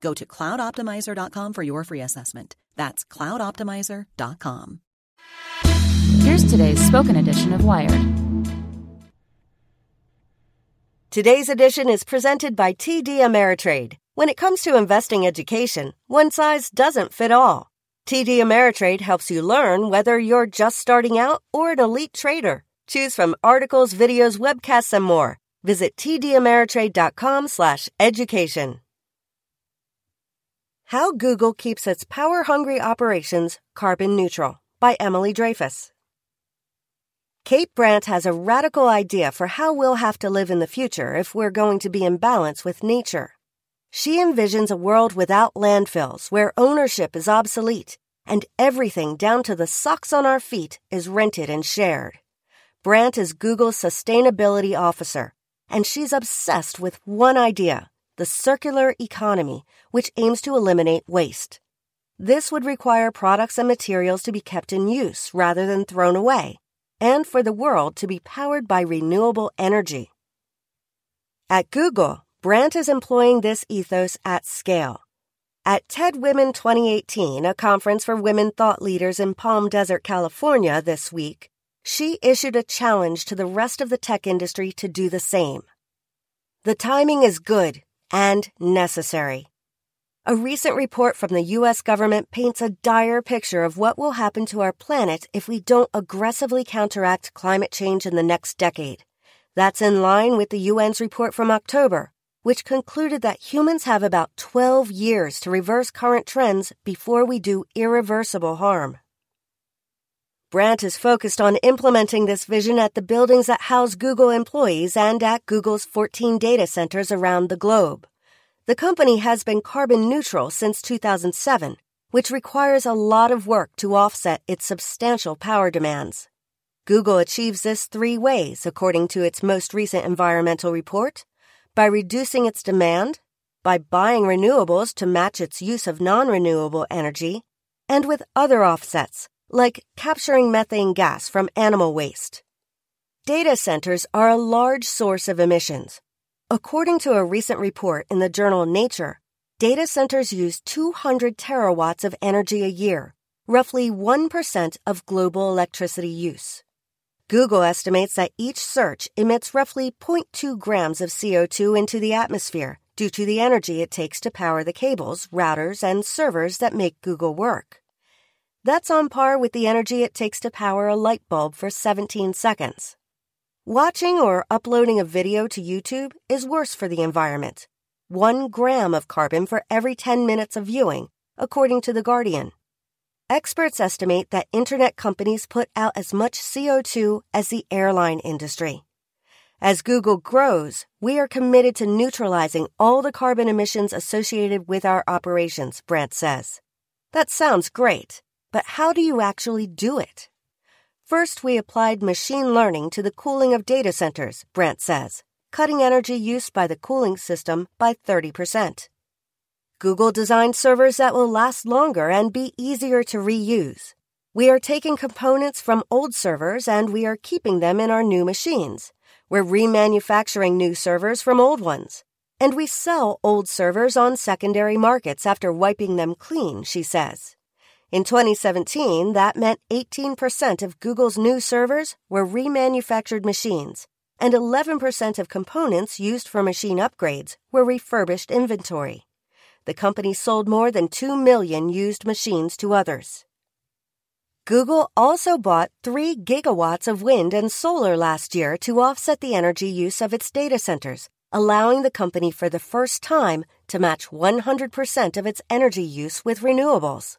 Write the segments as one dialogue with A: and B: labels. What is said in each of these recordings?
A: Go to cloudoptimizer.com for your free assessment. That's cloudoptimizer.com.
B: Here's today's spoken edition of Wired.
C: Today's edition is presented by TD Ameritrade. When it comes to investing education, one size doesn't fit all. TD Ameritrade helps you learn whether you're just starting out or an elite trader. Choose from articles, videos, webcasts, and more. Visit tdameritrade.com slash education. How Google Keeps Its Power-Hungry Operations Carbon Neutral by Emily Dreyfuss. Kate Brandt has a radical idea for how we'll have to live in the future if we're going to be in balance with nature. She envisions a world without landfills where ownership is obsolete and everything down to the socks on our feet is rented and shared. Brandt is Google's sustainability officer, and she's obsessed with one idea the circular economy, which aims to eliminate waste. This would require products and materials to be kept in use rather than thrown away, and for the world to be powered by renewable energy. At Google, Brandt is employing this ethos at scale. At TED Women 2018, a conference for women thought leaders in Palm Desert, California, this week, she issued a challenge to the rest of the tech industry to do the same. The timing is good and necessary. A recent report from the U.S. government paints a dire picture of what will happen to our planet if we don't aggressively counteract climate change in the next decade. That's in line with the UN's report from October, which concluded that humans have about 12 years to reverse current trends before we do irreversible harm. Brandt is focused on implementing this vision at the buildings that house Google employees and at Google's 14 data centers around the globe. The company has been carbon neutral since 2007, which requires a lot of work to offset its substantial power demands. Google achieves this three ways, according to its most recent environmental report by reducing its demand, by buying renewables to match its use of non renewable energy, and with other offsets, like capturing methane gas from animal waste. Data centers are a large source of emissions. According to a recent report in the journal Nature, data centers use 200 terawatts of energy a year, roughly 1% of global electricity use. Google estimates that each search emits roughly 0.2 grams of CO2 into the atmosphere due to the energy it takes to power the cables, routers, and servers that make Google work. That's on par with the energy it takes to power a light bulb for 17 seconds. Watching or uploading a video to YouTube is worse for the environment. One gram of carbon for every 10 minutes of viewing, according to The Guardian. Experts estimate that internet companies put out as much CO2 as the airline industry. As Google grows, we are committed to neutralizing all the carbon emissions associated with our operations, Brandt says. That sounds great. But how do you actually do it? First, we applied machine learning to the cooling of data centers, Brandt says, cutting energy use by the cooling system by 30%. Google designed servers that will last longer and be easier to reuse. We are taking components from old servers and we are keeping them in our new machines. We're remanufacturing new servers from old ones. And we sell old servers on secondary markets after wiping them clean, she says. In 2017, that meant 18% of Google's new servers were remanufactured machines, and 11% of components used for machine upgrades were refurbished inventory. The company sold more than 2 million used machines to others. Google also bought 3 gigawatts of wind and solar last year to offset the energy use of its data centers, allowing the company for the first time to match 100% of its energy use with renewables.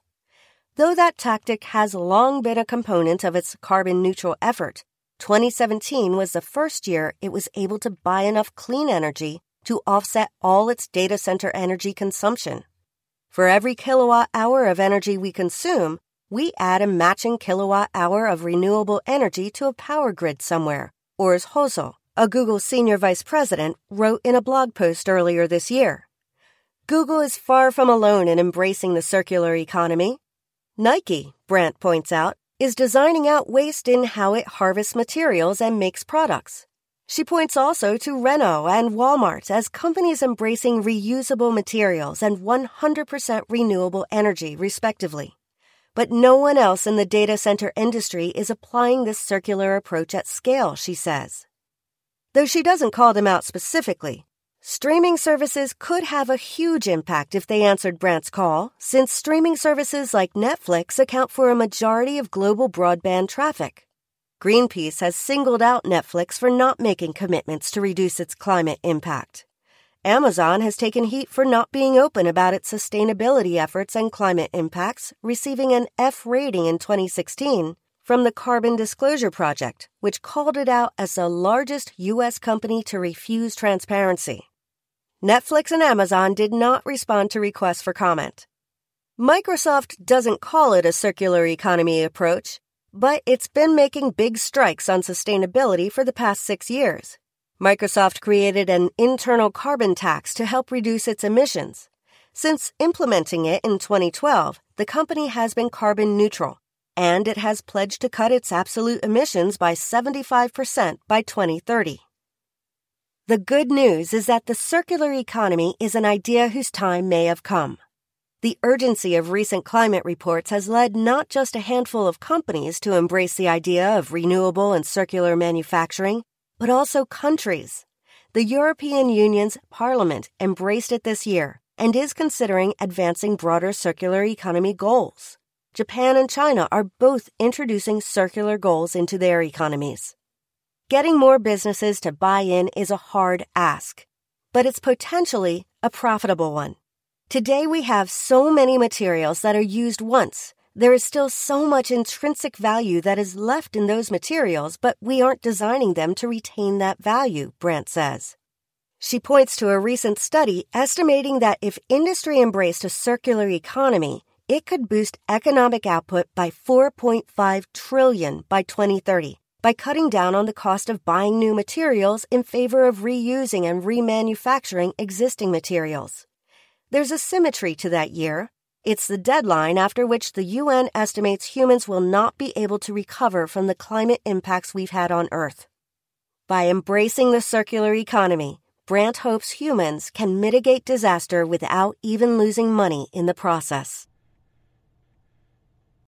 C: Though that tactic has long been a component of its carbon neutral effort, 2017 was the first year it was able to buy enough clean energy to offset all its data center energy consumption. For every kilowatt hour of energy we consume, we add a matching kilowatt hour of renewable energy to a power grid somewhere, Urs Hölzle, a Google senior vice president, wrote in a blog post earlier this year. Google is far from alone in embracing the circular economy. Nike, Brandt points out, is designing out waste in how it harvests materials and makes products. She points also to Renault and Walmart as companies embracing reusable materials and 100% renewable energy, respectively. But no one else in the data center industry is applying this circular approach at scale, she says. Though she doesn't call them out specifically, streaming services could have a huge impact if they answered Brandt's call, since streaming services like Netflix account for a majority of global broadband traffic. Greenpeace has singled out Netflix for not making commitments to reduce its climate impact. Amazon has taken heat for not being open about its sustainability efforts and climate impacts, receiving an F rating in 2016 from the Carbon Disclosure Project, which called it out as the largest U.S. company to refuse transparency. Netflix and Amazon did not respond to requests for comment. Microsoft doesn't call it a circular economy approach, but it's been making big strikes on sustainability for the past six years. Microsoft created an internal carbon tax to help reduce its emissions. Since implementing it in 2012, the company has been carbon neutral, and it has pledged to cut its absolute emissions by 75% by 2030. The good news is that the circular economy is an idea whose time may have come. The urgency of recent climate reports has led not just a handful of companies to embrace the idea of renewable and circular manufacturing, but also countries. The European Union's Parliament embraced it this year and is considering advancing broader circular economy goals. Japan and China are both introducing circular goals into their economies. Getting more businesses to buy in is a hard ask, but it's potentially a profitable one. Today we have so many materials that are used once there is still so much intrinsic value that is left in those materials, but we aren't designing them to retain that value, Brandt says. She points to a recent study estimating that if industry embraced a circular economy, it could boost economic output by 4.5 trillion by 2030 by cutting down on the cost of buying new materials in favor of reusing and remanufacturing existing materials. There's a symmetry to that year it's the deadline after which the UN estimates humans will not be able to recover from the climate impacts we've had on Earth. By embracing the circular economy, Brandt hopes humans can mitigate disaster without even losing money in the process.